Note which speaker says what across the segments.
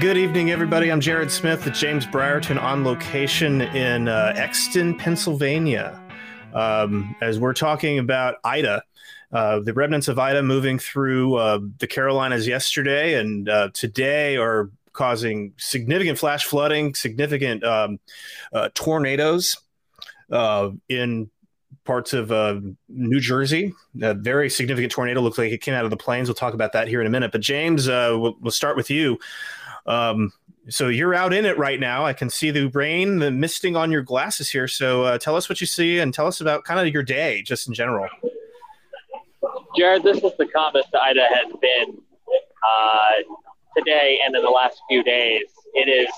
Speaker 1: good evening, everybody. I'm Jared Smith at James Brierton on location in uh, Exton, Pennsylvania. Um, as we're talking about Ida, uh, the remnants of Ida moving through uh, the Carolinas yesterday and uh, today are causing significant flash flooding, significant um, uh, tornadoes uh, in parts of uh, New Jersey. A very significant tornado looks like it came out of the plains. We'll talk about that here in a minute. But James, uh, we'll, we'll, start with you. Um, so you're out in it right now. I can see the rain, the misting on your glasses here. So uh, tell us what you see and tell us about kind of your day, just in general.
Speaker 2: Jared, this is the calmest Ida has been uh, today and in the last few days. It is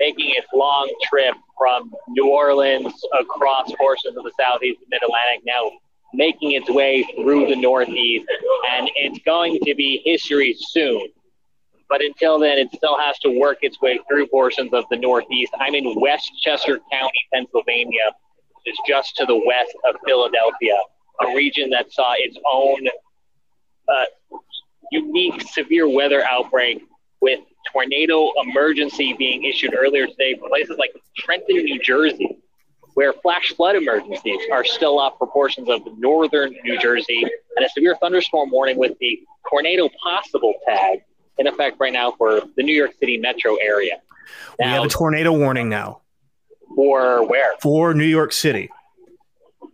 Speaker 2: making its long trip from New Orleans across portions of the southeast mid Atlantic, now making its way through the northeast, and it's going to be history soon. But until then, it still has to work its way through portions of the northeast. I'm in Westchester County, Pennsylvania, which is just to the west of Philadelphia, a region that saw its own uh, unique severe weather outbreak with tornado emergency being issued earlier today for places like Trenton, New Jersey, where flash flood emergencies are still up for portions of northern New Jersey, and a severe thunderstorm warning with the tornado possible tag in effect right now for the New York City metro area.
Speaker 1: Now, we have a tornado warning now.
Speaker 2: For where?
Speaker 1: For New York City.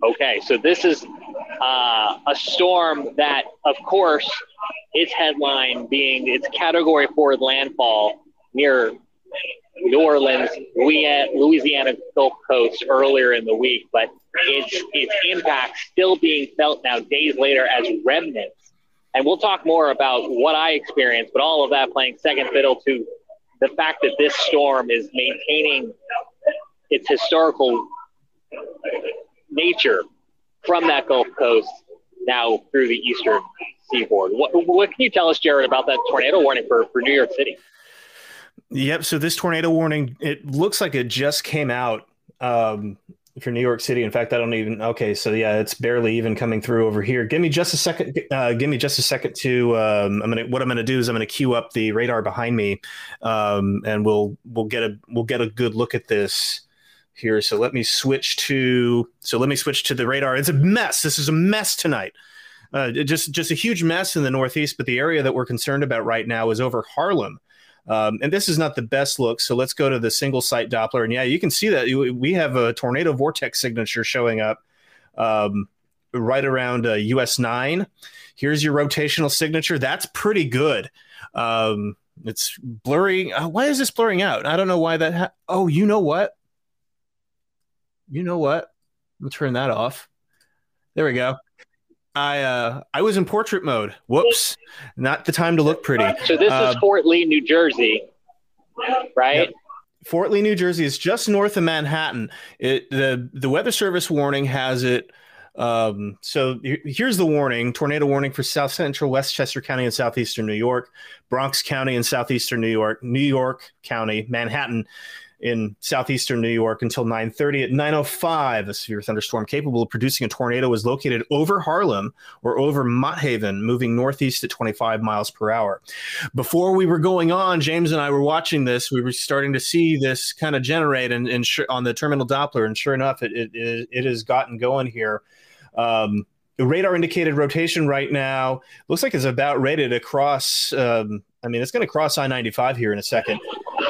Speaker 2: Okay, so this is uh, a storm that, of course, its headline being its category four landfall near New Orleans, Louisiana Gulf Coast earlier in the week, but its its impact still being felt now days later as remnants. And we'll talk more about what I experienced, but all of that playing second fiddle to the fact that this storm is maintaining its historical nature from that Gulf Coast now through the eastern seaboard. What, what can you tell us, Jared, about that tornado warning for, for New York City?
Speaker 1: Yep. So this tornado warning, it looks like it just came out um, for New York City. In fact, I don't even. Okay, so yeah, it's barely even coming through over here. Give me just a second. Uh, give me just a second to. Um, I'm gonna. What I'm gonna do is I'm gonna queue up the radar behind me, um, and we'll we'll get a we'll get a good look at this here. So let me switch to. So let me switch to the radar. It's a mess. This is a mess tonight. Uh, just just a huge mess in the Northeast. But the area that we're concerned about right now is over Harlem. Um, and this is not the best look. So let's go to the single site Doppler. And yeah, you can see that we have a tornado vortex signature showing up um, right around uh, US 9. Here's your rotational signature. That's pretty good. Um, it's blurry. Uh, why is this blurring out? I don't know why that. Ha- oh, you know what? You know what? We'll turn that off. There we go. I uh I was in portrait mode. Whoops. Not the time to look pretty.
Speaker 2: So this uh, is Fort Lee, New Jersey. Right? Yep.
Speaker 1: Fort Lee, New Jersey is just north of Manhattan. It the the weather service warning has it um, so here's the warning tornado warning for south central Westchester County and southeastern New York, Bronx County and southeastern New York, New York County, Manhattan, in southeastern New York until 9:30 at 9:05. A severe thunderstorm capable of producing a tornado was located over Harlem or over Mott Haven, moving northeast at 25 miles per hour. Before we were going on, James and I were watching this. We were starting to see this kind of generate and, and sh- on the terminal Doppler, and sure enough, it it, it, has gotten going here. Um, the radar indicated rotation right now looks like it's about ready to. Um, I mean, it's going to cross I 95 here in a second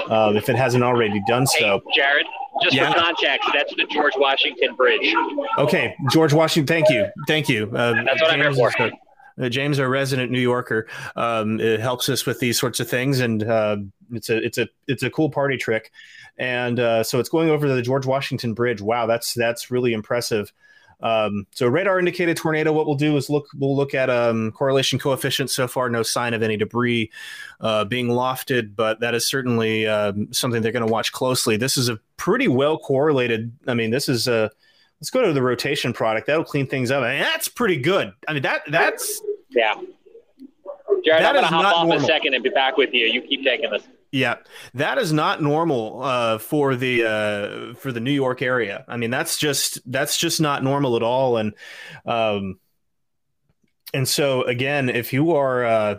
Speaker 1: uh, if it hasn't already done so.
Speaker 2: Hey, Jared, just yeah. for context, that's the George Washington Bridge.
Speaker 1: Okay, George Washington. Thank you, thank you.
Speaker 2: Uh, that's what James I'm here
Speaker 1: for. Uh, James, our resident New Yorker, um, it helps us with these sorts of things, and uh, it's a it's a it's a cool party trick. And uh, so it's going over the George Washington Bridge. Wow, that's that's really impressive. Um, so radar indicated tornado. What we'll do is look. We'll look at um, correlation coefficient. So far, no sign of any debris uh, being lofted, but that is certainly uh, something they're going to watch closely. This is a pretty well correlated. I mean, this is a. Let's go to the rotation product. That'll clean things up. I mean, that's pretty good. I mean, that that's
Speaker 2: yeah. Jared, that I'm going to hop off normal. a second and be back with you. You keep taking this.
Speaker 1: Yeah, that is not normal uh, for the uh, for the New York area. I mean, that's just that's just not normal at all. And um, and so again, if you are uh,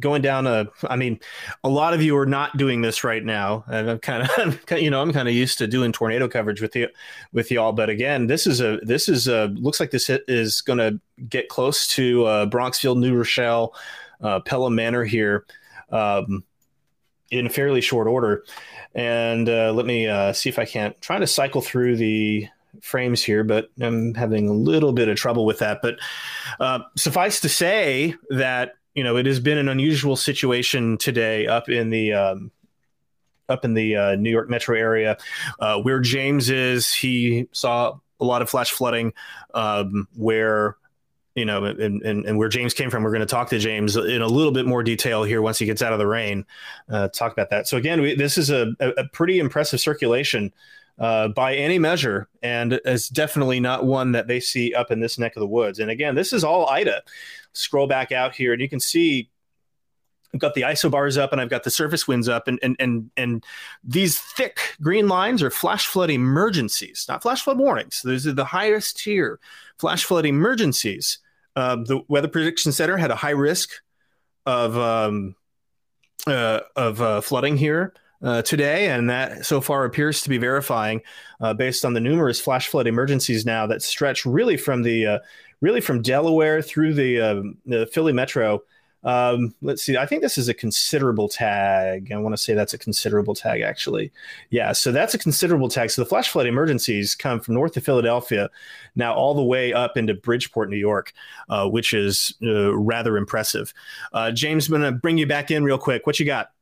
Speaker 1: going down a, I mean, a lot of you are not doing this right now, and I'm kind of, you know, I'm kind of used to doing tornado coverage with you, with y'all. But again, this is a, this is a, looks like this is going to get close to uh, Bronxville, New Rochelle, uh, Pelham Manor here, um, in fairly short order. And uh, let me uh, see if I can't try to cycle through the frames here, but I'm having a little bit of trouble with that. But uh, suffice to say that you know it has been an unusual situation today up in the um, up in the uh, New York metro area uh, where James is. He saw a lot of flash flooding um, where you know, and, and, and, where James came from. We're going to talk to James in a little bit more detail here once he gets out of the rain. Uh, talk about that. So again, we, this is a, a, pretty impressive circulation uh, by any measure, and it's definitely not one that they see up in this neck of the woods. And again, this is all Ida. Scroll back out here, and you can see I've got the isobars up and I've got the surface winds up, and and and and these thick green lines are flash flood emergencies, not flash flood warnings. Those are the highest tier flash flood emergencies. Uh, the Weather Prediction Center had a high risk of um, uh, of uh, flooding here uh, today, and that so far appears to be verifying uh, based on the numerous flash flood emergencies now that stretch really from the really from Delaware through the, um, the Philly metro. Um, let's see. I think this is a considerable tag. I want to say that's a considerable tag, actually. Yeah, so that's a considerable tag. So the flash flood emergencies come from north of Philadelphia, now all the way up into Bridgeport, New York, uh, which is uh, rather impressive. Uh, James, I'm going to bring you back in real quick. What you got?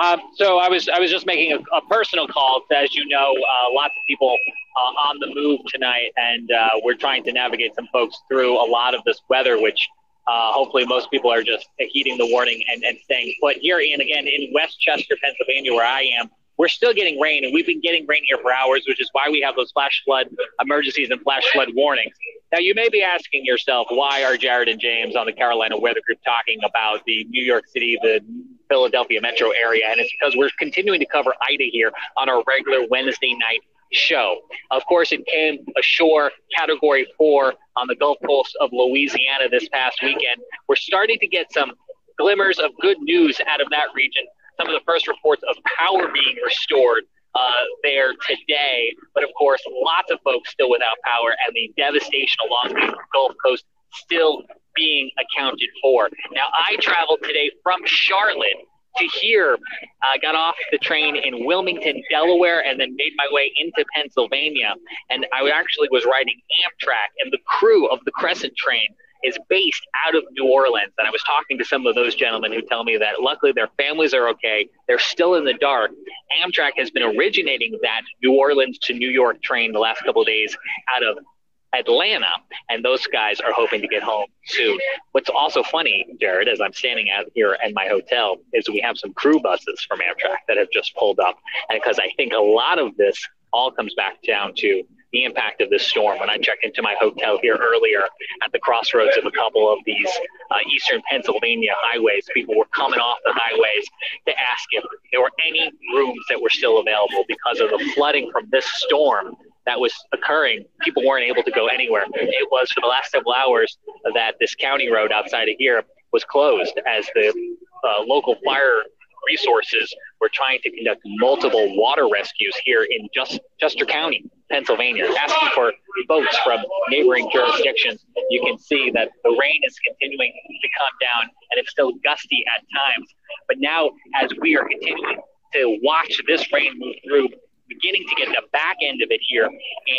Speaker 2: Um, so I was I was just making a, a personal call. As you know, uh, lots of people uh, on the move tonight, and uh, we're trying to navigate some folks through a lot of this weather, which uh, hopefully most people are just heeding the warning and, and staying put. Here, and again in Westchester, Pennsylvania, where I am, we're still getting rain, and we've been getting rain here for hours, which is why we have those flash flood emergencies and flash flood warnings. Now, you may be asking yourself, why are Jared and James on the Carolina Weather Group talking about the New York City, the Philadelphia metro area. And it's because we're continuing to cover Ida here on our regular Wednesday night show. Of course, it came ashore category four on the Gulf Coast of Louisiana this past weekend. We're starting to get some glimmers of good news out of that region. Some of the first reports of power being restored uh, there today. But of course, lots of folks still without power and the devastation along the Gulf Coast still being accounted for. Now, I traveled today from Charlotte to here. I got off the train in Wilmington, Delaware, and then made my way into Pennsylvania. And I actually was riding Amtrak, and the crew of the Crescent train is based out of New Orleans. And I was talking to some of those gentlemen who tell me that luckily their families are okay. They're still in the dark. Amtrak has been originating that New Orleans to New York train the last couple of days out of Atlanta, and those guys are hoping to get home soon. What's also funny, Jared, as I'm standing out here at my hotel, is we have some crew buses from Amtrak that have just pulled up, and because I think a lot of this all comes back down to the impact of this storm. When I checked into my hotel here earlier at the crossroads of a couple of these uh, eastern Pennsylvania highways, people were coming off the highways to ask if there were any rooms that were still available because of the flooding from this storm that was occurring, people weren't able to go anywhere. It was for the last several hours that this county road outside of here was closed as the uh, local fire resources were trying to conduct multiple water rescues here in just Chester County, Pennsylvania, asking for boats from neighboring jurisdictions. You can see that the rain is continuing to come down and it's still gusty at times. But now, as we are continuing to watch this rain move through beginning to get the back end of it here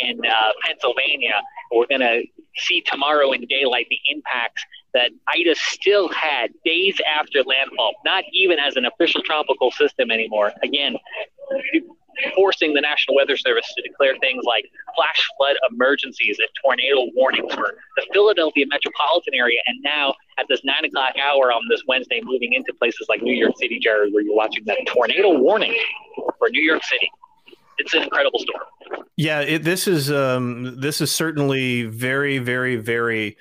Speaker 2: in uh, Pennsylvania. We're going to see tomorrow in daylight the impacts that Ida still had days after landfall, not even as an official tropical system anymore. Again, forcing the National Weather Service to declare things like flash flood emergencies and tornado warnings for the Philadelphia metropolitan area. And now, at this nine o'clock hour on this Wednesday, moving into places like New York City, Jared, where you're watching that tornado warning for New York City it's an incredible story.
Speaker 1: Yeah, it, this is um, this is certainly very, very, very.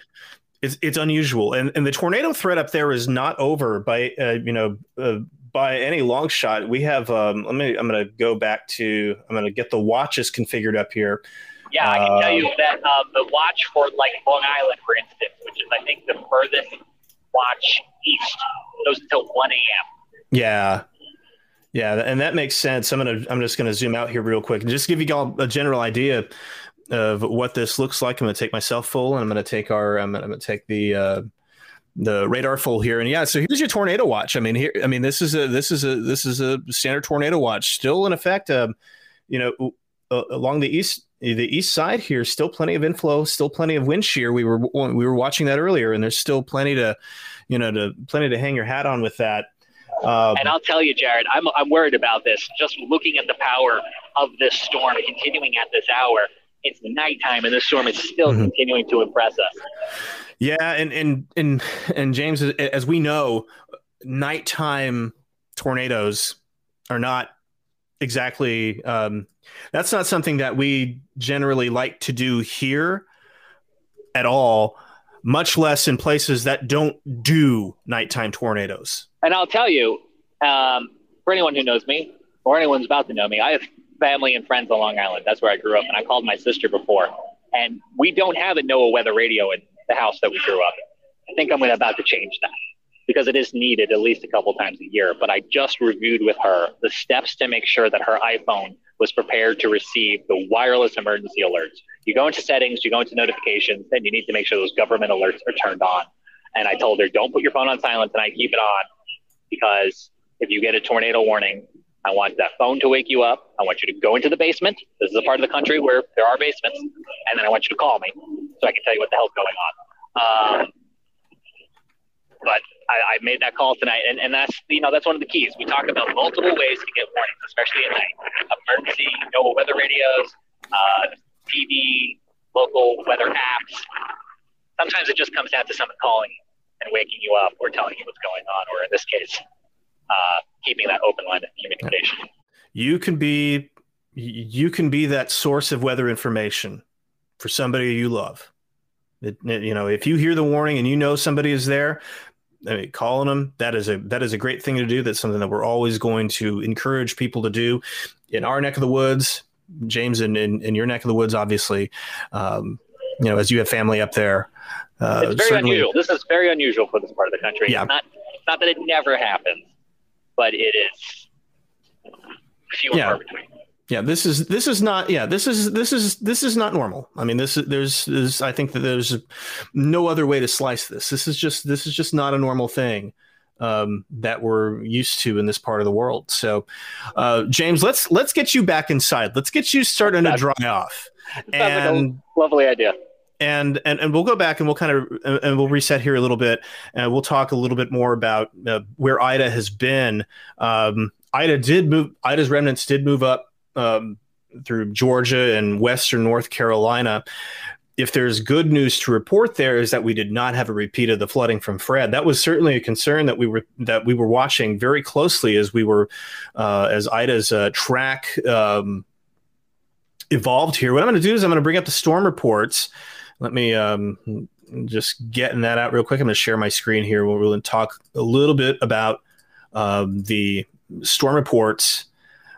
Speaker 1: It's, it's unusual, and and the tornado threat up there is not over by uh, you know uh, by any long shot. We have um, let me I'm going to go back to I'm going to get the watches configured up here.
Speaker 2: Yeah, I can uh, tell you that um, the watch for like Long Island, for instance, which is I think the furthest watch east, goes until one a.m.
Speaker 1: Yeah, yeah, and that makes sense. I'm gonna I'm just gonna zoom out here real quick and just give you all a general idea of what this looks like. I'm gonna take myself full, and I'm gonna take our I'm gonna, I'm gonna take the uh, the radar full here. And yeah, so here's your tornado watch. I mean, here I mean this is a this is a this is a standard tornado watch still in effect. Um, you know, along the east the east side here, still plenty of inflow, still plenty of wind shear. We were we were watching that earlier, and there's still plenty to, you know, to plenty to hang your hat on with that.
Speaker 2: Um, and I'll tell you, Jared, I'm, I'm worried about this. Just looking at the power of this storm continuing at this hour, it's nighttime, and this storm is still mm-hmm. continuing to impress us.
Speaker 1: Yeah, and and and and James, as we know, nighttime tornadoes are not exactly. Um, that's not something that we generally like to do here at all much less in places that don't do nighttime tornadoes.
Speaker 2: And I'll tell you, um, for anyone who knows me or anyone's about to know me, I have family and friends on Long Island. That's where I grew up, and I called my sister before. And we don't have a NOAA weather radio in the house that we grew up in. I think I'm about to change that because it is needed at least a couple times a year. But I just reviewed with her the steps to make sure that her iPhone was prepared to receive the wireless emergency alerts. You go into settings, you go into notifications, and you need to make sure those government alerts are turned on. And I told her, don't put your phone on silent tonight, keep it on, because if you get a tornado warning, I want that phone to wake you up. I want you to go into the basement. This is a part of the country where there are basements. And then I want you to call me so I can tell you what the hell's going on. Um, but I, I, made that call tonight, and, and that's you know that's one of the keys. We talk about multiple ways to get warnings, especially at night. Emergency, NOAA weather radios, uh, TV, local weather apps. Sometimes it just comes down to someone calling and waking you up, or telling you what's going on, or in this case, uh, keeping that open line of communication.
Speaker 1: You can be you can be that source of weather information for somebody you love. It, it, you know, if you hear the warning and you know somebody is there, I mean, calling them that is a that is a great thing to do. That's something that we're always going to encourage people to do in our neck of the woods. James, in in, in your neck of the woods, obviously, um, you know, as you have family up there.
Speaker 2: Uh, it's very unusual. This is very unusual for this part of the country. Yeah. not not that it never happens, but it is few and far between.
Speaker 1: Yeah this is this is not yeah this is this is this is not normal. I mean this is there's, there's i think that there's no other way to slice this. This is just this is just not a normal thing um, that we're used to in this part of the world. So uh, james let's let's get you back inside. Let's get you starting to dry off.
Speaker 2: And like lovely idea
Speaker 1: and and and we'll go back and we'll kind of and we'll reset here a little bit and we'll talk a little bit more about uh, where ida has been um, ida did move ida's remnants did move up um, through Georgia and Western North Carolina. If there's good news to report, there is that we did not have a repeat of the flooding from Fred. That was certainly a concern that we were that we were watching very closely as we were uh, as Ida's uh, track um, evolved here. What I'm going to do is I'm going to bring up the storm reports. Let me um, just getting that out real quick. I'm going to share my screen here. We'll really talk a little bit about um, the storm reports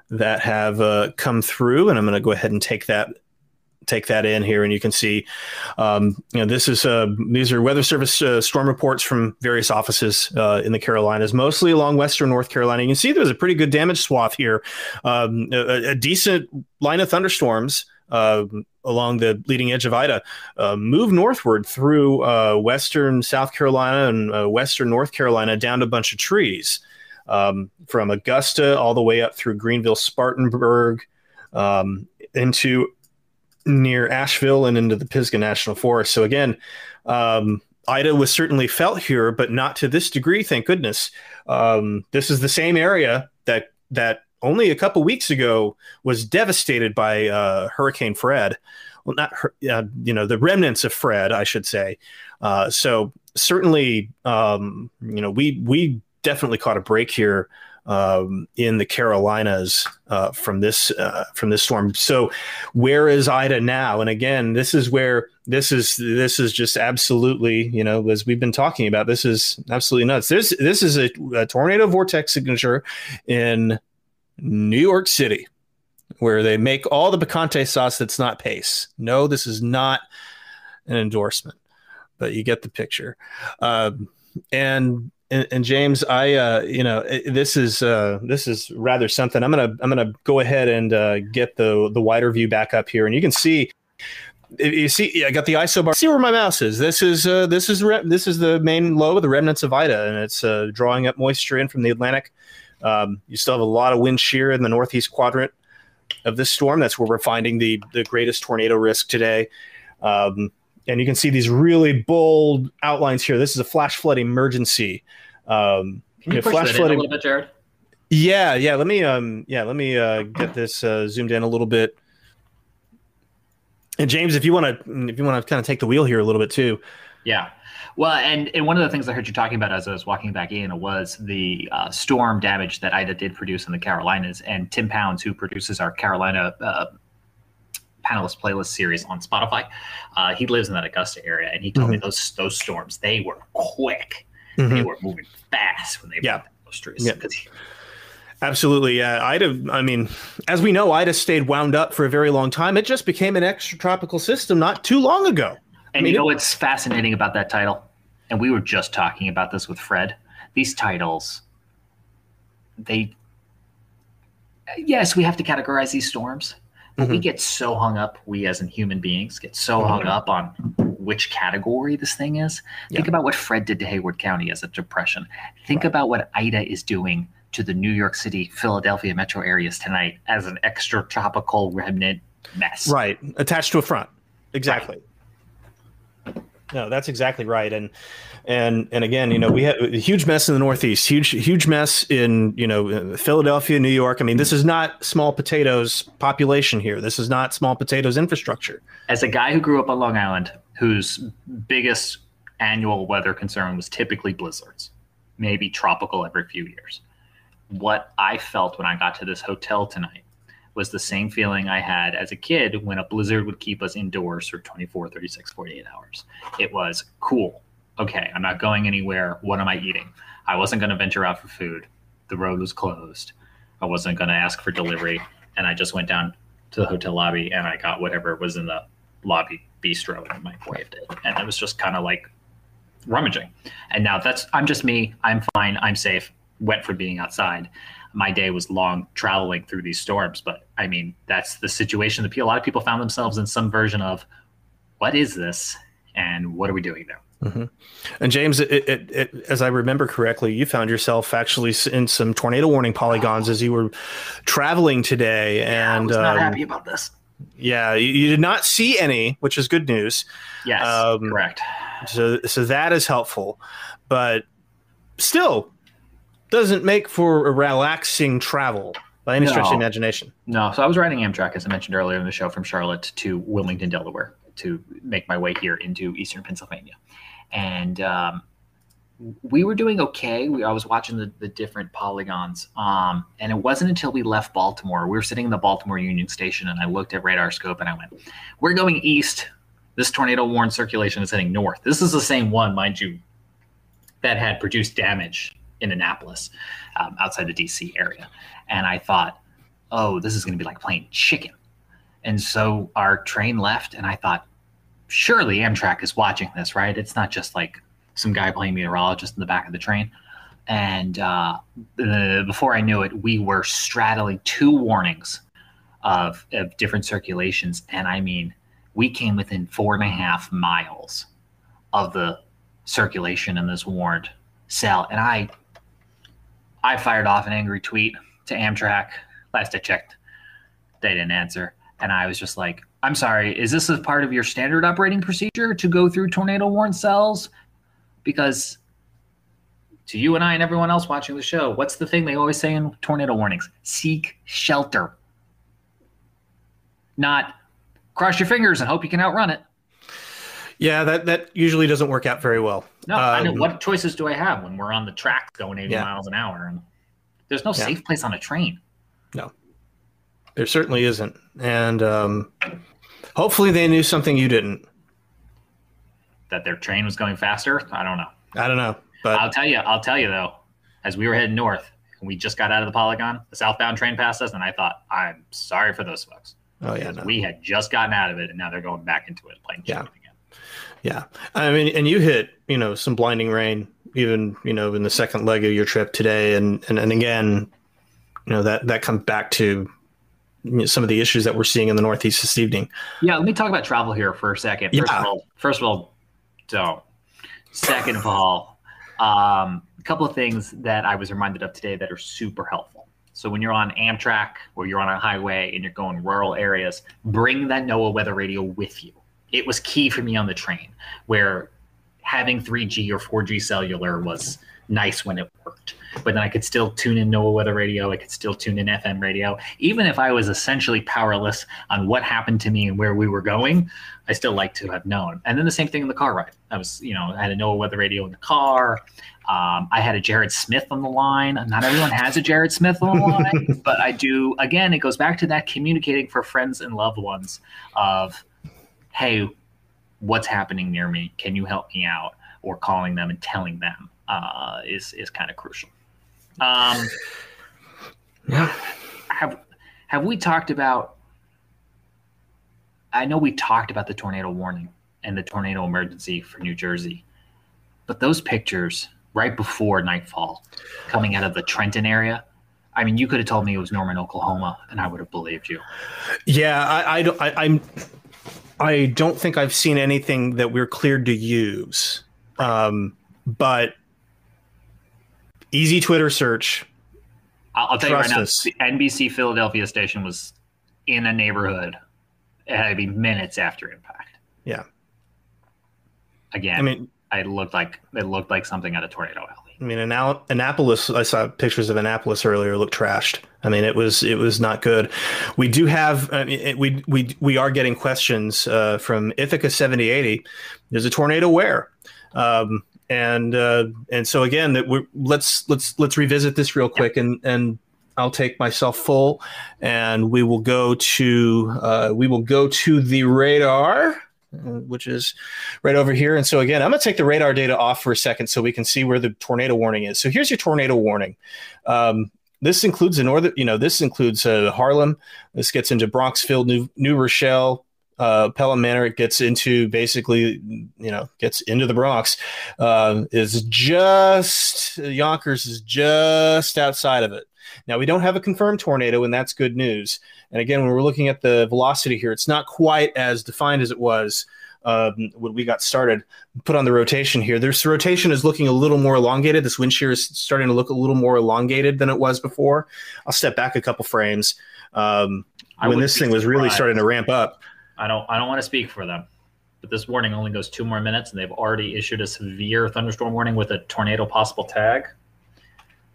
Speaker 1: that have uh, come through, and I'm going to go ahead and take that take that in here, and you can see, um, you know, this is uh, these are Weather Service uh, storm reports from various offices uh, in the Carolinas, mostly along Western North Carolina. You can see there's a pretty good damage swath here, um, a, a, decent line of thunderstorms. Along the leading edge of Ida, uh, move northward through uh, western South Carolina and uh, western North Carolina down to a bunch of trees um, from Augusta all the way up through Greenville, Spartanburg, um, into near Asheville and into the Pisgah National Forest. So again, um, Ida was certainly felt here, but not to this degree. Thank goodness. Um, this is the same area that that only a couple weeks ago was devastated by uh, Hurricane Fred. Well, not uh, you know the remnants of Fred, I should say. Uh, so certainly, um, you know, we we definitely caught a break here um, in the Carolinas uh, from this uh, from this storm. So, where is Ida now? And again, this is where this is this is just absolutely you know as we've been talking about. This is absolutely nuts. This this is a, a tornado vortex signature in New York City. where they make all the picante sauce that's not Pace. No, this is not an endorsement, but you get the picture. Um, and, and, and James, I uh, you know this is uh, this is rather something. I'm gonna I'm gonna go ahead and uh, get the the wider view back up here, and you can see you see, I got the isobar. See where my mouse is. This is uh, this is re- this is the main low, the remnants of Ida, and it's uh, drawing up moisture in from the Atlantic. Um, you still have a lot of wind shear in the northeast quadrant of this storm. That's where we're finding the the greatest tornado risk today. Um, and you can see these really bold outlines here. This is a flash flood emergency.
Speaker 3: Um, can you, you know, push flash that flood in a little bit, Jared?
Speaker 1: Yeah, yeah. Let me um, yeah, let me uh, get this uh, zoomed in a little bit. And James, if you want to, if you want to kind of take the wheel here a little bit too.
Speaker 3: Yeah. Well, and, and one of the things I heard you talking about as I was walking back in was the uh, storm damage that Ida did produce in the Carolinas. And Tim Pounds, who produces our Carolina uh, panelist playlist series on Spotify, uh, he lives in that Augusta area, and he told mm-hmm. me those those storms they were quick. Mm-hmm. They were moving fast when they yeah. those trees. Yeah.
Speaker 1: Absolutely. Yeah. Ida, I mean, as we know, Ida stayed wound up for a very long time. It just became an extratropical system not too long ago.
Speaker 3: And I mean, you know what's fascinating about that title? And we were just talking about this with Fred. These titles, they, yes, we have to categorize these storms, but mm-hmm. we get so hung up, we as in human beings get so mm-hmm. hung up on which category this thing is. Yeah. Think about what Fred did to Haywood County as a depression. Think right. about what Ida is doing to the New York City, Philadelphia metro areas tonight as an extra tropical remnant mess.
Speaker 1: Right. Attached to a front. Exactly. Right. No, that's exactly right. And and and again, you know, we had a huge mess in the Northeast, huge huge mess in you know Philadelphia, New York. I mean, this is not small potatoes population here. This is not small potatoes infrastructure.
Speaker 3: As a guy who grew up on Long Island, whose biggest annual weather concern was typically blizzards, maybe tropical every few years what I felt when I got to this hotel tonight was the same feeling I had as a kid when a blizzard would keep us indoors for 24, 36, 48 hours. It was cool. Okay, I'm not going anywhere. What am I eating? I wasn't going to venture out for food. The road was closed. I wasn't going to ask for delivery. And I just went down to the hotel lobby and I got whatever was in the lobby bistro and microwaved it. And it was just kind of like rummaging. And now that's, I'm just me. I'm fine. I'm safe wet for being outside. My day was long traveling through these storms, but I mean, that's the situation that a lot of people found themselves in some version of what is this and what are we doing there?
Speaker 1: Mm-hmm. And James, it, it, it, as I remember correctly, you found yourself actually in some tornado warning polygons as you were traveling today.
Speaker 3: Yeah,
Speaker 1: and
Speaker 3: I was not um, happy about this.
Speaker 1: Yeah, you, you, did not see any, which is good news.
Speaker 3: Yes, um, correct.
Speaker 1: So, so that is helpful, but still, doesn't make for a relaxing travel by any no. stretch of imagination.
Speaker 3: No. So I was riding Amtrak, as I mentioned earlier in the show, from Charlotte to Wilmington, Delaware, to make my way here into Eastern Pennsylvania, and um, we were doing okay. We, I was watching the, the different polygons, um, and it wasn't until we left Baltimore. We were sitting in the Baltimore Union Station, and I looked at RadarScope, and I went, "We're going east. This tornado warned circulation is heading north. This is the same one, mind you, that had produced damage in Annapolis, um, outside the DC area. And I thought, oh, this is going to be like playing chicken. And so our train left, and I thought, surely Amtrak is watching this, right? It's not just like some guy playing meteorologist in the back of the train. And uh, before I knew it, we were straddling two warnings of, of different circulations. And I mean, we came within four and a half miles of the circulation in this warned cell. And I I fired off an angry tweet to Amtrak. Last I checked, they didn't answer. And I was just like, I'm sorry, is this a part of your standard operating procedure to go through tornado warned cells? Because to you and I and everyone else watching the show, what's the thing they always say in tornado warnings? Seek shelter. Not cross your fingers and hope you can outrun it.
Speaker 1: Yeah, that that usually doesn't work out very well.
Speaker 3: No, um, I know. Um, what choices do I have when we're on the track going 80 yeah. miles an hour and there's no yeah. safe place on a train?
Speaker 1: No, there certainly isn't. And um, hopefully they knew something you didn't.
Speaker 3: That their train was going faster. I don't know.
Speaker 1: I don't know, but
Speaker 3: I'll tell you. I'll tell you though. As we were heading north, and we just got out of the polygon. The southbound train passed us, and I thought, I'm sorry for those folks.
Speaker 1: Oh yeah, no.
Speaker 3: we had just gotten out of it, and now they're going back into it playing
Speaker 1: Yeah. Yeah, I mean, and you hit you know some blinding rain even you know in the second leg of your trip today, and and, and again, you know that that comes back to you know, some of the issues that we're seeing in the Northeast this evening.
Speaker 3: Yeah, let me talk about travel here for a second. First
Speaker 1: Yeah.
Speaker 3: of all, first of all, don't. Second of all, um, a couple of things that I was reminded of today that are super helpful. So when you're on Amtrak or you're on a highway and you're going rural areas, bring that NOAA weather radio with you. It was key for me on the train, where having 3G or 4G cellular was nice when it worked. But then I could still tune in NOAA weather radio. I could still tune in FM radio. Even if I was essentially powerless on what happened to me and where we were going, I still like to have known. And then the same thing in the car ride. I was, you know, I had a NOAA weather radio in the car. Um, I had a Jared Smith on the line. Not everyone has a Jared Smith on the line, but I do. Again, it goes back to that communicating for friends and loved ones of, hey, what's happening near me? Can you help me out? Or calling them and telling them uh, is is kind of crucial. Um,
Speaker 1: Yeah,
Speaker 3: have have we talked about? I know we talked about the tornado warning and the tornado emergency for New Jersey, but those pictures right before nightfall, coming out of the Trenton area. I mean, you could have told me it was Norman, Oklahoma, and I would have believed you.
Speaker 1: yeah. I, I don't. I, I'm. I don't think I've seen anything that we're cleared to use. Um, but easy Twitter search.
Speaker 3: I'll, I'll tell you right now,
Speaker 1: us.
Speaker 3: the NBC Philadelphia station was in a neighborhood. It had to be minutes after impact.
Speaker 1: Yeah.
Speaker 3: Again,
Speaker 1: I mean,
Speaker 3: it looked like it looked like something out of Tornado Alley.
Speaker 1: I mean, Annapolis. I saw pictures of Annapolis earlier. Looked trashed. I mean, it was it was not good. We do have. I mean, it, we we we are getting questions uh, from Ithaca seventy eighty. There's a tornado where, um, and uh, and so again, that we're let's let's let's revisit this real quick and and. I'll take myself full, and we will go to uh, we will go to the radar, which is right over here. And so again, I'm going to take the radar data off for a second so we can see where the tornado warning is. So here's your tornado warning. Um, this includes the northern, you know, this includes uh, Harlem. This gets into Bronxville, New, New Rochelle, uh, Pelham Manor. It gets into basically, you know, gets into the Bronx. Uh, is just Yonkers is just outside of it. Now we don't have a confirmed tornado, and that's good news. And again, when we're looking at the velocity here, it's not quite as defined as it was um, when we got started. Put on the rotation here. This rotation is looking a little more elongated. This wind shear is starting to look a little more elongated than it was before. I'll step back a couple frames. Um, when this thing was really starting to ramp up.
Speaker 3: I don't I don't want to speak for them, but this warning only goes two more minutes, and they've already issued a severe thunderstorm warning with a tornado possible tag.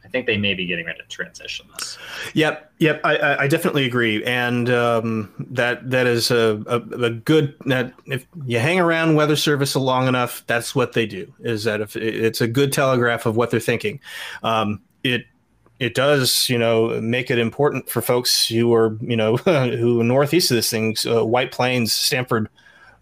Speaker 3: I think they may be getting ready to transition this.
Speaker 1: Yep, yep, I, I, I definitely agree, and um, that that is a, a, a good. That if you hang around Weather Service long enough, that's what they do. Is that if it's a good telegraph of what they're thinking. Um, it it does, you know, make it important for folks who are, you know, who are northeast of this thing, uh, White Plains, Stamford.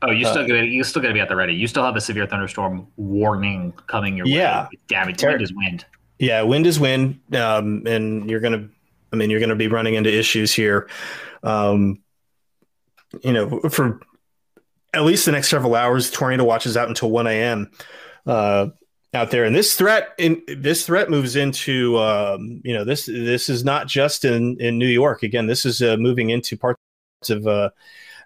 Speaker 3: Oh, you
Speaker 1: Uh,
Speaker 3: still gonna you still got to be at the ready. You still have a severe thunderstorm warning coming your
Speaker 1: Yeah.
Speaker 3: way. Damage.
Speaker 1: Ter-
Speaker 3: Wind is wind.
Speaker 1: Yeah, wind is wind, um, and you're gonna. I mean, you're gonna be running into issues here. Um, you know, for at least the next several hours, tornado watches out until 1 a.m. Uh, out there, and this threat in this threat moves into um, you know this this is not just in in New York. Again, this is uh, moving into parts of uh,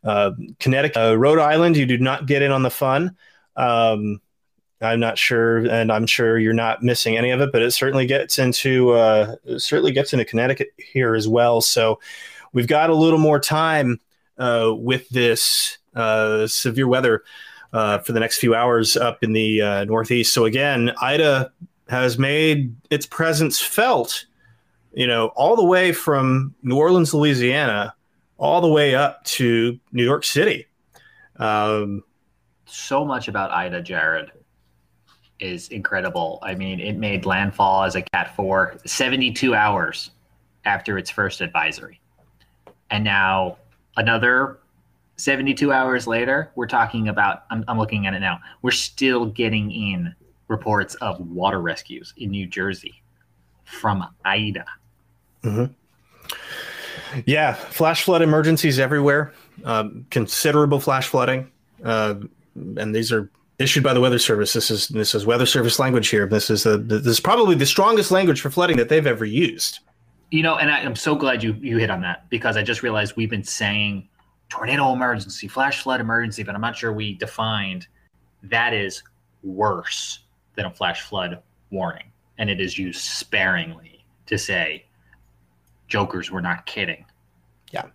Speaker 1: uh, Connecticut, uh, Rhode Island. You do not get in on the fun. Um, I'm not sure, and I'm sure you're not missing any of it, but it certainly gets into uh, certainly gets into Connecticut here as well. So we've got a little more time uh, with this uh, severe weather uh, for the next few hours up in the uh, Northeast. So again, Ida has made its presence felt, you know, all the way from New Orleans, Louisiana, all the way up to New York City. Um,
Speaker 3: So much about Ida, Jared, is incredible. I mean, it made landfall as a Cat 4 72 hours after its first advisory. And now another 72 hours later, we're talking about, I'm, I'm looking at it now, we're still getting in reports of water rescues in New Jersey from Ida.
Speaker 1: Mm-hmm. Yeah, flash flood emergencies everywhere. Um, considerable flash flooding, uh, and these are issued by the Weather Service. This is this is Weather Service language here. This is the this is probably the strongest language for flooding that they've ever used.
Speaker 3: You know, and I, am so glad you you hit on that because I just realized we've been saying tornado emergency, flash flood emergency, but I'm not sure we defined that is worse than a flash flood warning, and it is used sparingly to say jokers were not kidding.
Speaker 1: Yeah.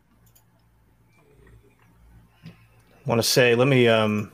Speaker 1: Want to say? Let me um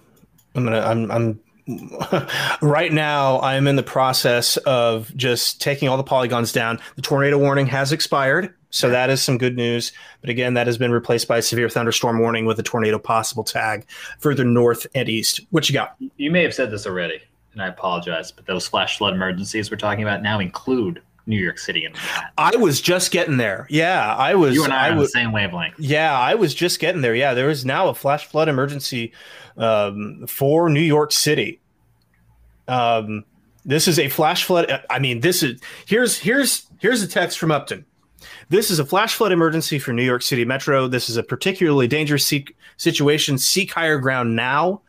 Speaker 1: I'm gonna I'm I'm right now I'm in the process of just taking all the polygons down. The tornado warning has expired, so that is some good news. But again, that has been replaced by a severe thunderstorm warning with a tornado possible tag further north and east. What you got?
Speaker 3: You may have said this already, and I apologize, but those flash flood emergencies we're talking about now include New York City and
Speaker 1: I was just getting there. Yeah, I was.
Speaker 3: You and I,
Speaker 1: I
Speaker 3: on
Speaker 1: was,
Speaker 3: the same wavelength.
Speaker 1: Yeah, I was just getting there. Yeah, there is now a flash flood emergency um, for New York City. Um, this is a flash flood. I mean, this is here's here's here's a text from Upton. This is a flash flood emergency for New York City Metro. This is a particularly dangerous seek, situation. Seek higher ground now.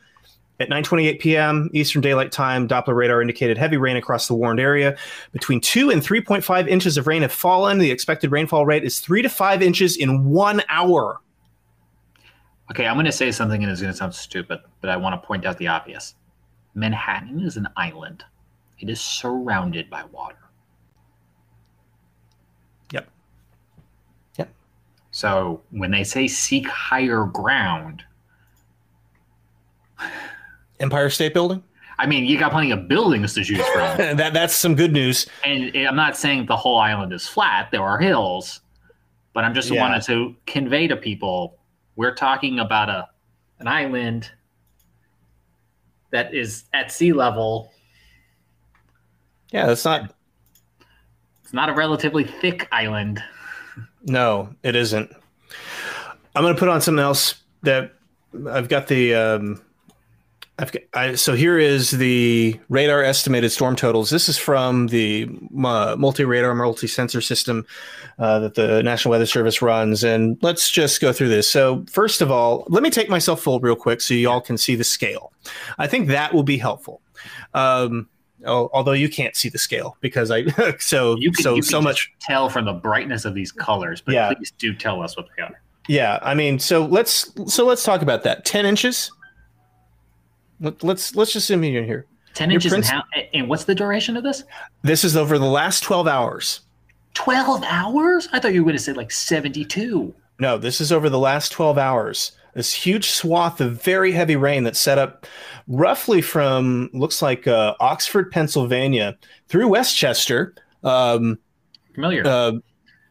Speaker 1: At 9:28 p.m. Eastern Daylight Time, Doppler radar indicated heavy rain across the warned area. Between 2 and 3.5 inches of rain have fallen. The expected rainfall rate is 3 to 5 inches in 1 hour.
Speaker 3: Okay, I'm going to say something and it's going to sound stupid, but I want to point out the obvious. Manhattan is an island. It is surrounded by water.
Speaker 1: Yep. Yep.
Speaker 3: So, when they say seek higher ground,
Speaker 1: Empire State Building.
Speaker 3: I mean, you got plenty of buildings to choose from.
Speaker 1: that that's some good news.
Speaker 3: And I'm not saying the whole island is flat. There are hills, but I'm just
Speaker 1: Yeah.
Speaker 3: wanted to convey to people we're talking about a an island that is at sea level.
Speaker 1: Yeah, that's not.
Speaker 3: It's not a relatively thick island.
Speaker 1: No, it isn't. I'm going to put on something else that I've got the. Um, I, so here is the radar estimated storm totals. This is from the uh, multi radar, multi sensor system uh, that the National Weather Service runs. And let's just go through this. So, first of all, let me take myself full real quick so you all can see the scale. I think that will be helpful. Um, although you can't see the scale because I so
Speaker 3: You can,
Speaker 1: so
Speaker 3: you
Speaker 1: so much
Speaker 3: tell from the brightness of these colors, but
Speaker 1: Yeah.
Speaker 3: please do tell us what they are.
Speaker 1: Yeah, I mean, so let's so let's talk about that. Ten inches. Let, let's let's just zoom in here.
Speaker 3: Ten
Speaker 1: Your
Speaker 3: inches and how? And what's the duration of this?
Speaker 1: This is over the last twelve hours.
Speaker 3: Twelve hours? I thought you were going to say like seventy-two.
Speaker 1: No, this is over the last twelve hours. This huge swath of very heavy rain that set up roughly from looks like uh, Oxford, Pennsylvania, through Westchester. Um,
Speaker 3: Familiar?
Speaker 1: uh,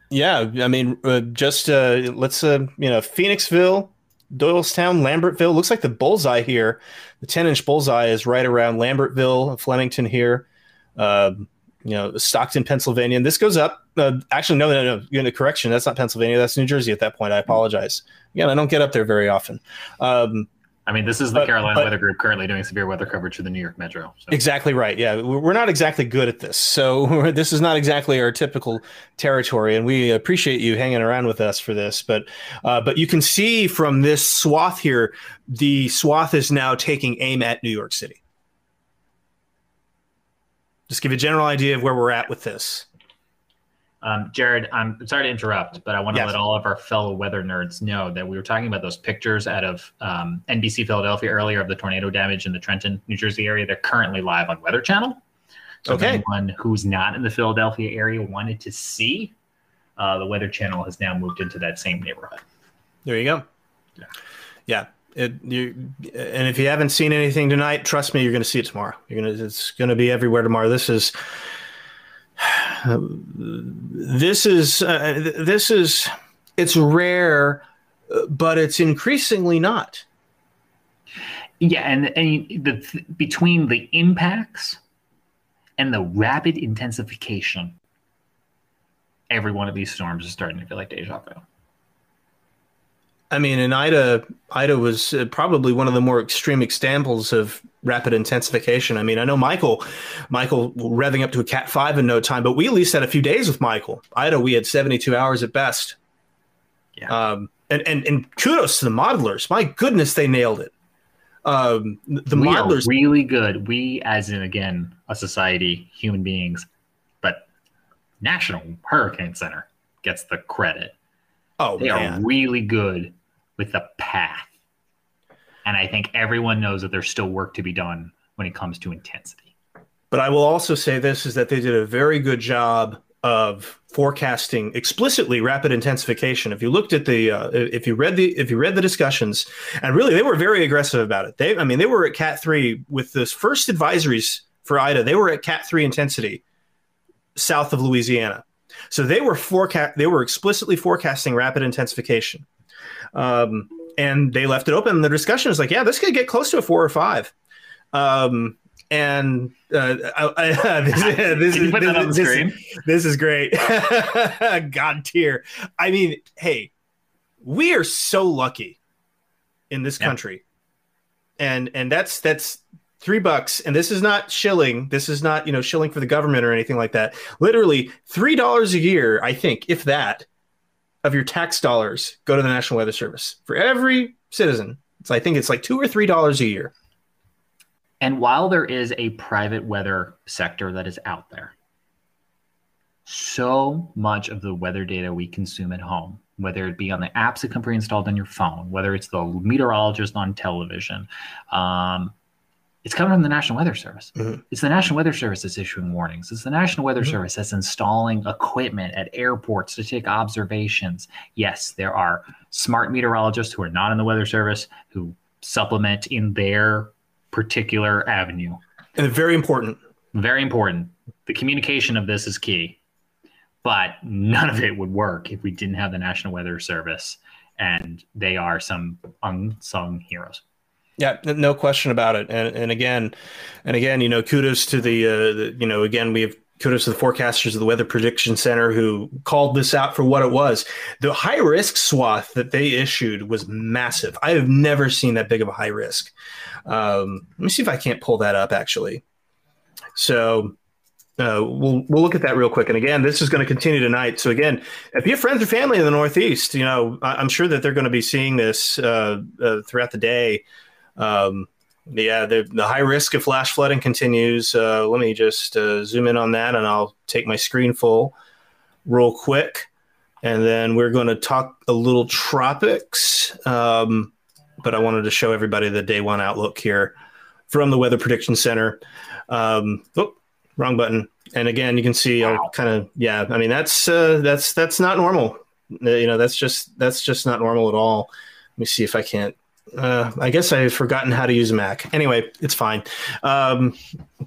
Speaker 1: yeah, I mean, uh, just uh, let's uh, you know, Phoenixville, Doylestown, Lambertville. Looks like the bullseye here. The ten-inch bullseye is right around Lambertville, Flemington here. Um, you know, Stockton, Pennsylvania. And this goes up. Uh, actually, no, no, no. You're in a correction. That's not Pennsylvania. That's New Jersey at that point. I apologize. Again, I don't get up there very often. Um,
Speaker 3: I mean, this is the
Speaker 1: but-
Speaker 3: Carolina
Speaker 1: but-
Speaker 3: Weather Group currently doing severe weather coverage for the New York Metro. So.
Speaker 1: Exactly right. Yeah, we're not exactly good at this, so this is not exactly our typical territory, and we appreciate you hanging around with us for this. But, uh, but you can see from this swath here, the swath is now taking aim at New York City. Just give you a general idea of where we're at with this.
Speaker 3: Um, Jared, I'm sorry to interrupt, but I want to
Speaker 1: Yes.
Speaker 3: let all of our fellow weather nerds know that we were talking about those pictures out of um, NBC Philadelphia earlier of the tornado damage in the Trenton, New Jersey area. They're currently live on Weather Channel. So
Speaker 1: Okay.
Speaker 3: if anyone who's not in the Philadelphia area wanted to see, uh, the Weather Channel has now moved into that same neighborhood.
Speaker 1: There you go.
Speaker 3: Yeah.
Speaker 1: Yeah. It, you, and if you haven't seen anything tonight, trust me, you're going to see it tomorrow. You're going to, it's going to be everywhere tomorrow. This is, this is, uh, this is, it's rare, but it's increasingly not.
Speaker 3: Yeah, and, and the between the impacts and the rapid intensification, every one of these storms is starting to feel like deja vu.
Speaker 1: I mean, and Ida, Ida was uh, probably one of the more extreme examples of rapid intensification. I mean, I know Michael, Michael revving up to a Cat five in no time, but we at least had a few days with Michael. Ida, we had seventy two hours at best. Yeah. Um, and, and and kudos to the modelers. My goodness, they nailed it. Um, the
Speaker 3: we
Speaker 1: modelers
Speaker 3: are really good. We, as in again, a society, human beings, but National Hurricane Center gets the credit.
Speaker 1: Oh,
Speaker 3: they
Speaker 1: man.
Speaker 3: are really good with the path. And I think everyone knows that there's still work to be done when it comes to intensity.
Speaker 1: But I will also say this is that they did a very good job of forecasting explicitly rapid intensification. If you looked at the, uh, if you read the, if you read the discussions, and really they were very aggressive about it. They, I mean, they were at Cat three with those first advisories for Ida. They were at Cat three intensity south of Louisiana. So they were forecast. They were explicitly forecasting rapid intensification, um, and they left it open. The discussion is like, yeah, this could get close to a four or five. Um, and uh, I, I, this, this, is, this, this, this, is great. God tier. I mean, hey, we are so lucky in this country, and and that's that's three bucks and this is not shilling this is not you know shilling for the government or anything like that literally three dollars a year i think if that of your tax dollars go to the national weather service. For every citizen so i think it's like two or three dollars a year.
Speaker 3: And while there is a private weather sector that is out there so much of the weather data we consume at home whether it be on the apps that come pre-installed on your phone whether it's the meteorologist on television um, it's coming from the National Weather Service. Mm-hmm. It's the National Weather Service that's issuing warnings. It's the National Weather mm-hmm. Service that's installing equipment at airports to take observations. Yes, there are smart meteorologists who are not in the Weather Service who supplement in their particular avenue.
Speaker 1: And very important.
Speaker 3: Very important. The communication of this is key. But none of it would work if we didn't have the National Weather Service, and they are some unsung heroes.
Speaker 1: Yeah, no question about it. And and again, and again, you know, kudos to the, uh, the you know, again, we have kudos to the forecasters of the Weather Prediction Center who called this out for what it was. The high risk swath that they issued was massive. I have never seen that big of a high risk. Um, let me see if I can't pull that up actually. So uh, we'll we'll look at that real quick. And again, this is going to continue tonight. So again, if you have friends or family in the Northeast, you know I, am sure that they're going to be seeing this uh, uh, throughout the day. Um, yeah, the, the high risk of flash flooding continues. Uh, let me just uh, zoom in on that and I'll take my screen full real quick. And then we're going to talk a little tropics. Um, but I wanted to show everybody the day one outlook here from the Weather Prediction Center. Um, oh, wrong button. And again, you can see wow. I'll kind of, yeah, I mean, that's, uh, that's, that's not normal. Uh, you know, that's just, that's just not normal at all. Let me see if I can't uh, I guess I've forgotten how to use a Mac. Anyway, it's fine. Um,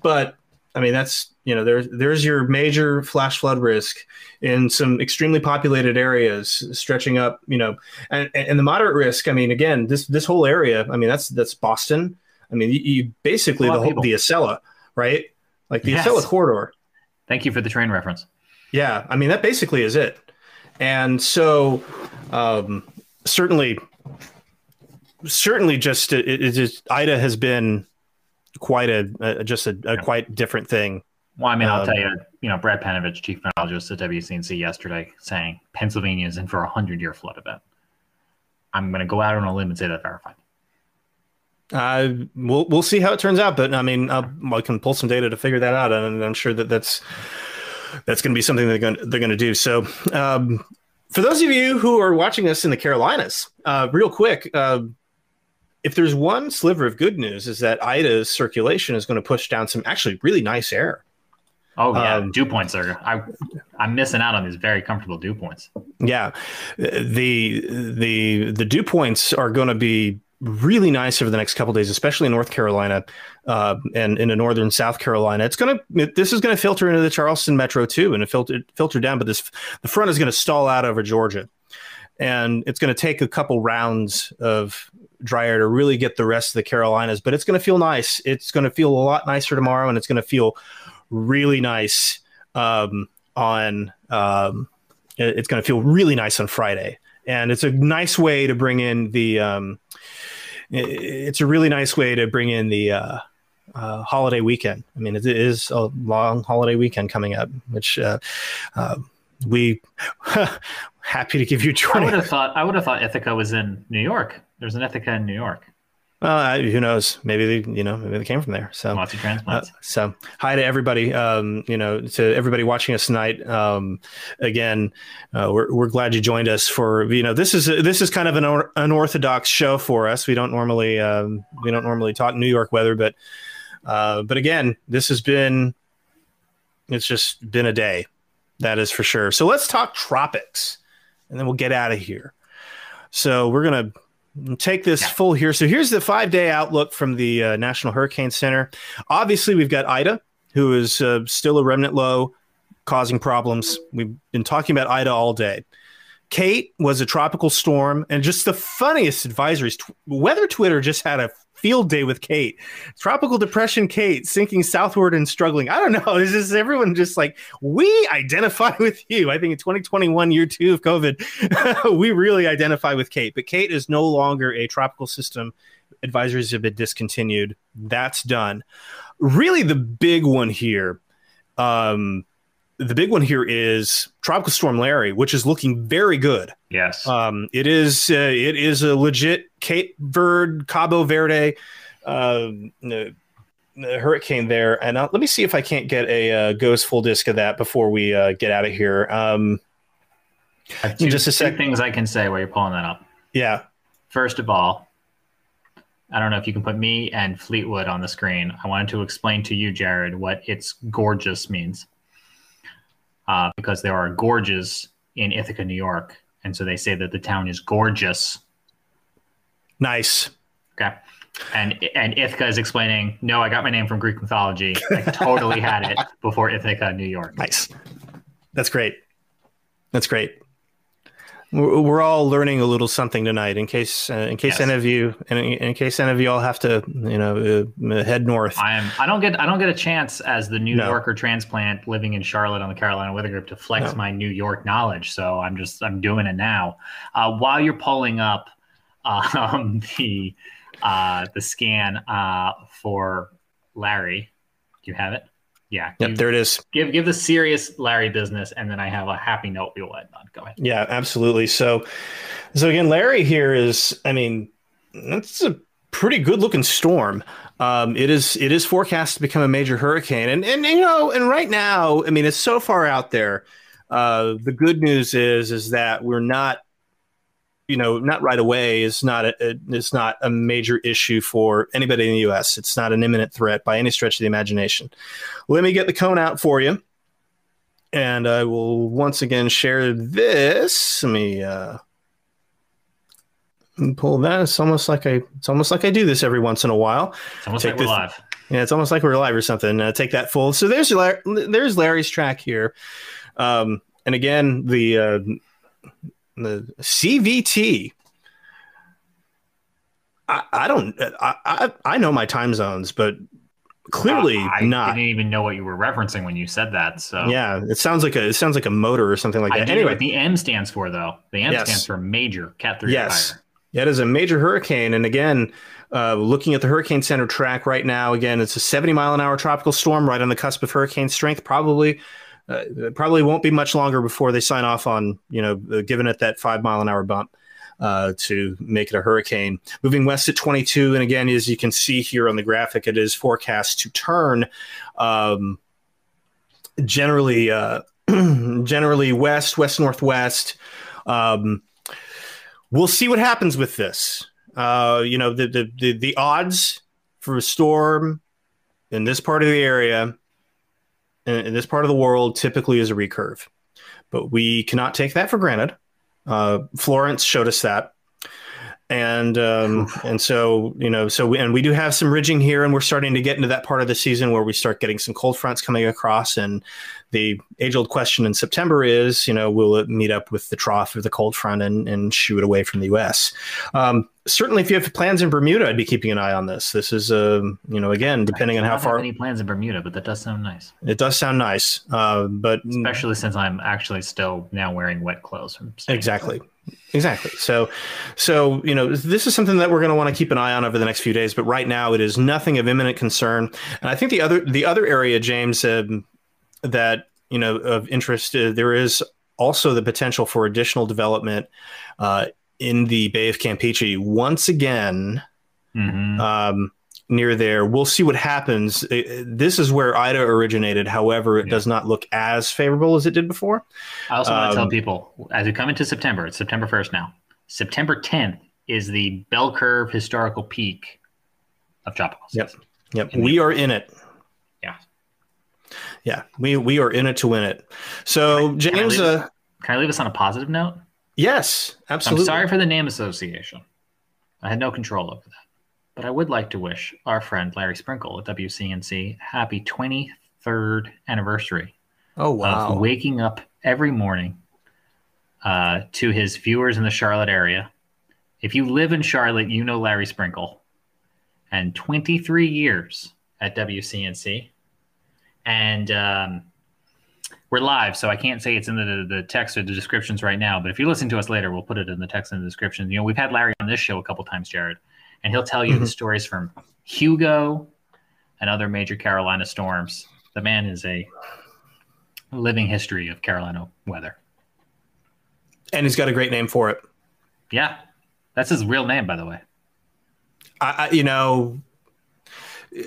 Speaker 1: but I mean, that's you know, there's there's your major flash flood risk in some extremely populated areas, stretching up, you know, and and the moderate risk. I mean, again, this this whole area. I mean, that's that's Boston. I mean, you, you basically the whole the Acela, right? Like the yes. Acela corridor.
Speaker 3: Thank you for the train reference.
Speaker 1: Yeah, I mean that basically is it. And so, um, certainly, certainly just it, it just Ida has been quite a, a just a, a, quite different thing.
Speaker 3: Well, I mean, I'll um, tell you, you know, Brad Panovich, chief meteorologist at WCNC yesterday, saying Pennsylvania is in for a hundred year flood event. I'm going to go out on a limb and say that verified.
Speaker 1: Uh, we'll we'll see how it turns out, but I mean, I'll, i can pull some data to figure that out, and I'm sure that that's that's going to be something they're going they're going to do. So, um, for those of you who are watching us in the Carolinas, uh, real quick, uh, if there's one sliver of good news is that Ida's circulation is going to push down some actually really nice air.
Speaker 3: Oh yeah, um, dew points are. I, I'm missing out on these very comfortable dew points.
Speaker 1: Yeah, the the the dew points are going to be really nice over the next couple days, especially in North Carolina uh, and into northern South Carolina. It's going to this is going to filter into the Charleston metro too, and it filter filter down. But this the front is going to stall out over Georgia, and it's going to take a couple rounds of dryer to really get the rest of the Carolinas. But it's going to feel nice. It's going to feel a lot nicer tomorrow, and it's going to feel really nice um, on. Um, it's going to feel really nice on Friday, and it's a nice way to bring in the. Um, it's a really nice way to bring in the uh, uh, holiday weekend. I mean, it is a long holiday weekend coming up, which uh, uh, we happy to give you. 20.
Speaker 3: I would have thought. I would have thought Ithaca was in New York. There's an Ithaca in New York.
Speaker 1: Uh, who knows? Maybe they, you know, maybe they came from there. So
Speaker 3: lots of transplants.
Speaker 1: Uh, so hi to everybody. Um, you know, to everybody watching us tonight. Um, again, uh, we're we're glad you joined us for you know this is this is kind of an unorthodox show for us. We don't normally um, we don't normally talk New York weather, but uh, but again, this has been it's just been a day. That is for sure. So let's talk tropics, and then we'll get out of here. So we're gonna take this full here. So here's the five day outlook from the uh, National Hurricane Center. Obviously, we've got Ida, who is uh, still a remnant low, causing problems. We've been talking about Ida all day. Kate was a tropical storm, and just the funniest advisories. Weather Twitter just had a field day with Kate. Tropical depression Kate sinking southward and struggling. I don't know. Is this everyone just like we identify with you? I think in 2021, year two of COVID, we really identify with Kate. But Kate is no longer a tropical system. Advisories have been discontinued. That's done. Really, the big one here. Um, the big one here is Tropical Storm Larry, which is looking very good.
Speaker 3: Yes,
Speaker 1: um, it is. Uh, it is a legit Cape Verde, Cabo Verde uh, hurricane there. And uh, let me see if I can't get a uh, GOES full disc of that before we uh, get out of here. Um,
Speaker 3: two, just a sec. things I can say while you're pulling that up.
Speaker 1: Yeah.
Speaker 3: First of all, I don't know if you can put me and Fleetwood on the screen. I wanted to explain to you, Jared, what it's gorgeous means uh, because there are gorges in Ithaca, New York, and so they say that the town is gorgeous.
Speaker 1: Nice.
Speaker 3: Okay. And and Ithaca is explaining, no, I got my name from Greek mythology. I totally had it before Ithaca, New York.
Speaker 1: Nice. That's great. That's great we're all learning a little something tonight. In case, uh, in case yes. any of you, in, in, case any of you all have to, you know, uh, head north.
Speaker 3: I am. I don't get. I don't get a chance as the New no. Yorker transplant living in Charlotte on the Carolina Weather Group to flex no. my New York knowledge. So I'm just. I'm doing it now. Uh, while you're pulling up um, the uh, the scan uh, for Larry, do you have it? Yeah.
Speaker 1: Yep, there it is.
Speaker 3: Give give the serious Larry business, and then I have a happy note we'll end on. Go ahead.
Speaker 1: Yeah, absolutely. So, so again, Larry here is. I mean, that's a pretty good looking storm. Um, it is it is forecast to become a major hurricane, and and you know, and right now, I mean, it's so far out there. Uh, the good news is is that we're not you know, not right away is not a, is not a major issue for anybody in the U.S. It's not an imminent threat by any stretch of the imagination. Let me get the cone out for you, and I will once again share this. Let me uh, pull that. It's almost like I it's almost like I do this every once in a while.
Speaker 3: It's almost Take like we're live.
Speaker 1: Yeah, it's almost like we're live or something. Uh, take that full. So there's Larry, there's Larry's track here, um, and again the. Uh, the CVT. I, I don't. I, I, I know my time zones, but clearly uh, I not.
Speaker 3: I didn't even know what you were referencing when you said that. So
Speaker 1: yeah, it sounds like a it sounds like a motor or something like that.
Speaker 3: Anyway, the M stands for though. The M yes. stands for major Cat three.
Speaker 1: Yes, it is a major hurricane, and again. Uh, looking at the Hurricane Center track right now, again, it's a 70 mile an hour tropical storm right on the cusp of hurricane strength. Probably uh, probably won't be much longer before they sign off on you know uh, giving it that five mile an hour bump uh, to make it a hurricane. Moving west at 22, and again, as you can see here on the graphic, it is forecast to turn um, generally uh, generally west, west northwest. Um, we'll see what happens with this. Uh, you know, the, the the the odds for a storm in this part of the area in, this part of the world typically is a recurve, but we cannot take that for granted. Uh, Florence showed us that and um, and so you know so we, and we do have some ridging here and we're starting to get into that part of the season where we start getting some cold fronts coming across. And the age old question in September is you know will it meet up with the trough of the cold front and, and shoo it away from the US um, certainly if you have plans in Bermuda I'd be keeping an eye on this. This is um, you know again depending on how far
Speaker 3: any plans in Bermuda but that does sound nice.
Speaker 1: It does sound nice uh, but
Speaker 3: especially since I'm actually still now wearing wet clothes from
Speaker 1: exactly Exactly. So, so you know, this is something that we're going to want to keep an eye on over the next few days. But right now, it is nothing of imminent concern. And I think the other the other area, James, uh, that you know of interest, uh, there is also the potential for additional development uh, in the Bay of Campeche once again. Mm-hmm. Um, near there. We'll see what happens. This is where Ida originated. However, it yeah. does not look as favorable as it did before.
Speaker 3: I also um, want to tell people as we come into September, it's September 1st now. September 10th is the bell curve historical peak of chop
Speaker 1: Yep. Yep. We are in it.
Speaker 3: Yeah.
Speaker 1: Yeah. We we are in it to win it. So can James
Speaker 3: I
Speaker 1: uh,
Speaker 3: can I leave us on a positive note?
Speaker 1: Yes, absolutely.
Speaker 3: I'm sorry for the name association. I had no control over that. But I would like to wish our friend Larry Sprinkle at WCNC happy 23rd anniversary.
Speaker 1: Oh, wow.
Speaker 3: Of waking up every morning uh, to his viewers in the Charlotte area. If you live in Charlotte, you know Larry Sprinkle. And 23 years at WCNC. And um, we're live, so I can't say it's in the, the text or the descriptions right now. But if you listen to us later, we'll put it in the text and the description. You know, we've had Larry on this show a couple times, Jared and he'll tell you mm-hmm. the stories from Hugo and other major Carolina storms. The man is a living history of Carolina weather.
Speaker 1: And he's got a great name for it.
Speaker 3: Yeah. That's his real name, by the way.
Speaker 1: I, I, you know,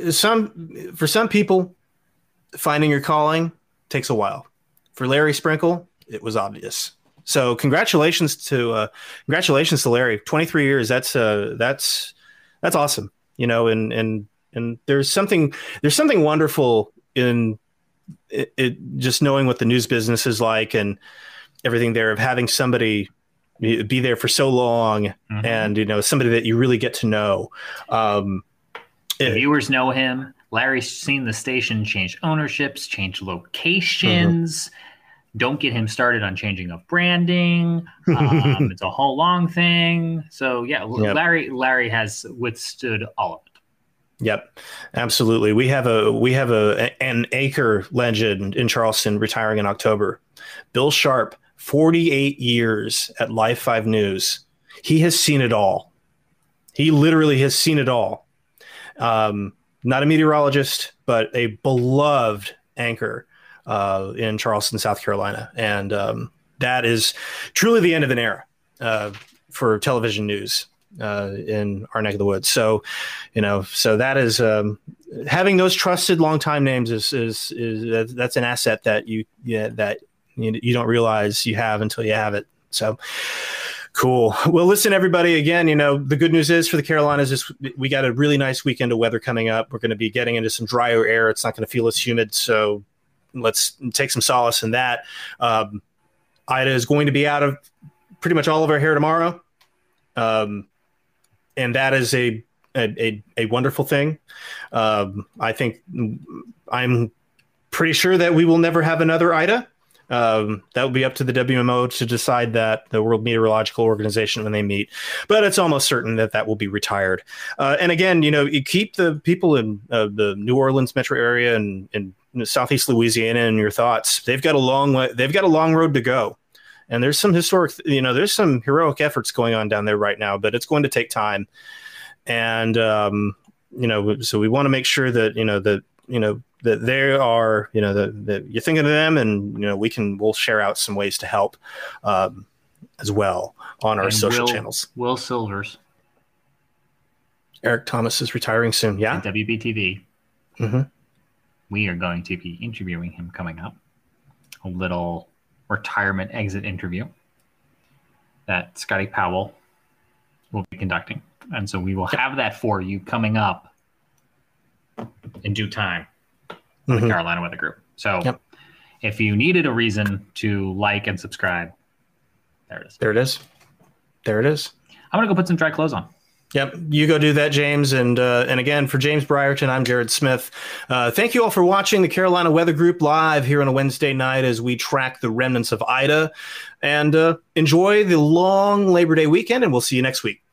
Speaker 1: some for some people, finding your calling takes a while. For Larry Sprinkle, it was obvious. So congratulations to uh, congratulations to Larry. Twenty three years. That's uh, that's that's awesome. You know, and and and there's something there's something wonderful in it, it, just knowing what the news business is like and everything there of having somebody be there for so long mm-hmm. and you know somebody that you really get to know um,
Speaker 3: the it, viewers know him larry's seen the station change ownerships change locations mm-hmm don't get him started on changing of branding. Um, it's a whole long thing. So yeah, yep. Larry Larry has withstood all of it.
Speaker 1: Yep, absolutely. We have a we have a an acre legend in Charleston retiring in October. Bill Sharp, 48 years at Live 5 News. He has seen it all. He literally has seen it all. Um, not a meteorologist, but a beloved anchor uh, in Charleston, South Carolina, and um, that is truly the end of an era uh, for television news uh, in our neck of the woods. So, you know, so that is um, having those trusted longtime names is is is that's an asset that you yeah, that you, you don't realize you have until you have it. So. Cool. Well, listen, everybody. Again, you know, the good news is for the Carolinas is we got a really nice weekend of weather coming up. We're going to be getting into some drier air. It's not going to feel as humid, so let's take some solace in that. Um, Ida is going to be out of pretty much all of our hair tomorrow, um, and that is a a, a, wonderful thing. Um, I think I'm pretty sure that we will never have another Ida. Um, that will be up to the WMO to decide that the World Meteorological Organization when they meet, but it's almost certain that that will be retired. Uh, and again, you know, you keep the people in uh, the New Orleans metro area and, and Southeast Louisiana and your thoughts. They've got a long way, they've got a long road to go. And there's some historic, you know, there's some heroic efforts going on down there right now, but it's going to take time. And um, you know, so we want to make sure that you know that you know that they are, you know, that, that you're thinking of them, and you know, we can we'll share out some ways to help um, as well on our and social
Speaker 3: Will,
Speaker 1: channels.
Speaker 3: Will Silvers,
Speaker 1: Eric Thomas is retiring soon. Yeah,
Speaker 3: WBTV. Mm-hmm we are going to be interviewing him coming up. A little retirement exit interview that Scotty Powell will be conducting. And so we will have that for you coming up in due time mm-hmm. the Carolina Weather Group. So yep. if you needed a reason to like and subscribe, there it is.
Speaker 1: There it is. There it is.
Speaker 3: I'm going to go put some dry clothes on.
Speaker 1: Yep, you go do that, James. And uh, and again, for James Brierton, I'm Jared Smith. Uh, thank you all for watching the Carolina Weather Group live here on a Wednesday night as we track the remnants of Ida. And uh, enjoy the long Labor Day weekend, and we'll see you next week.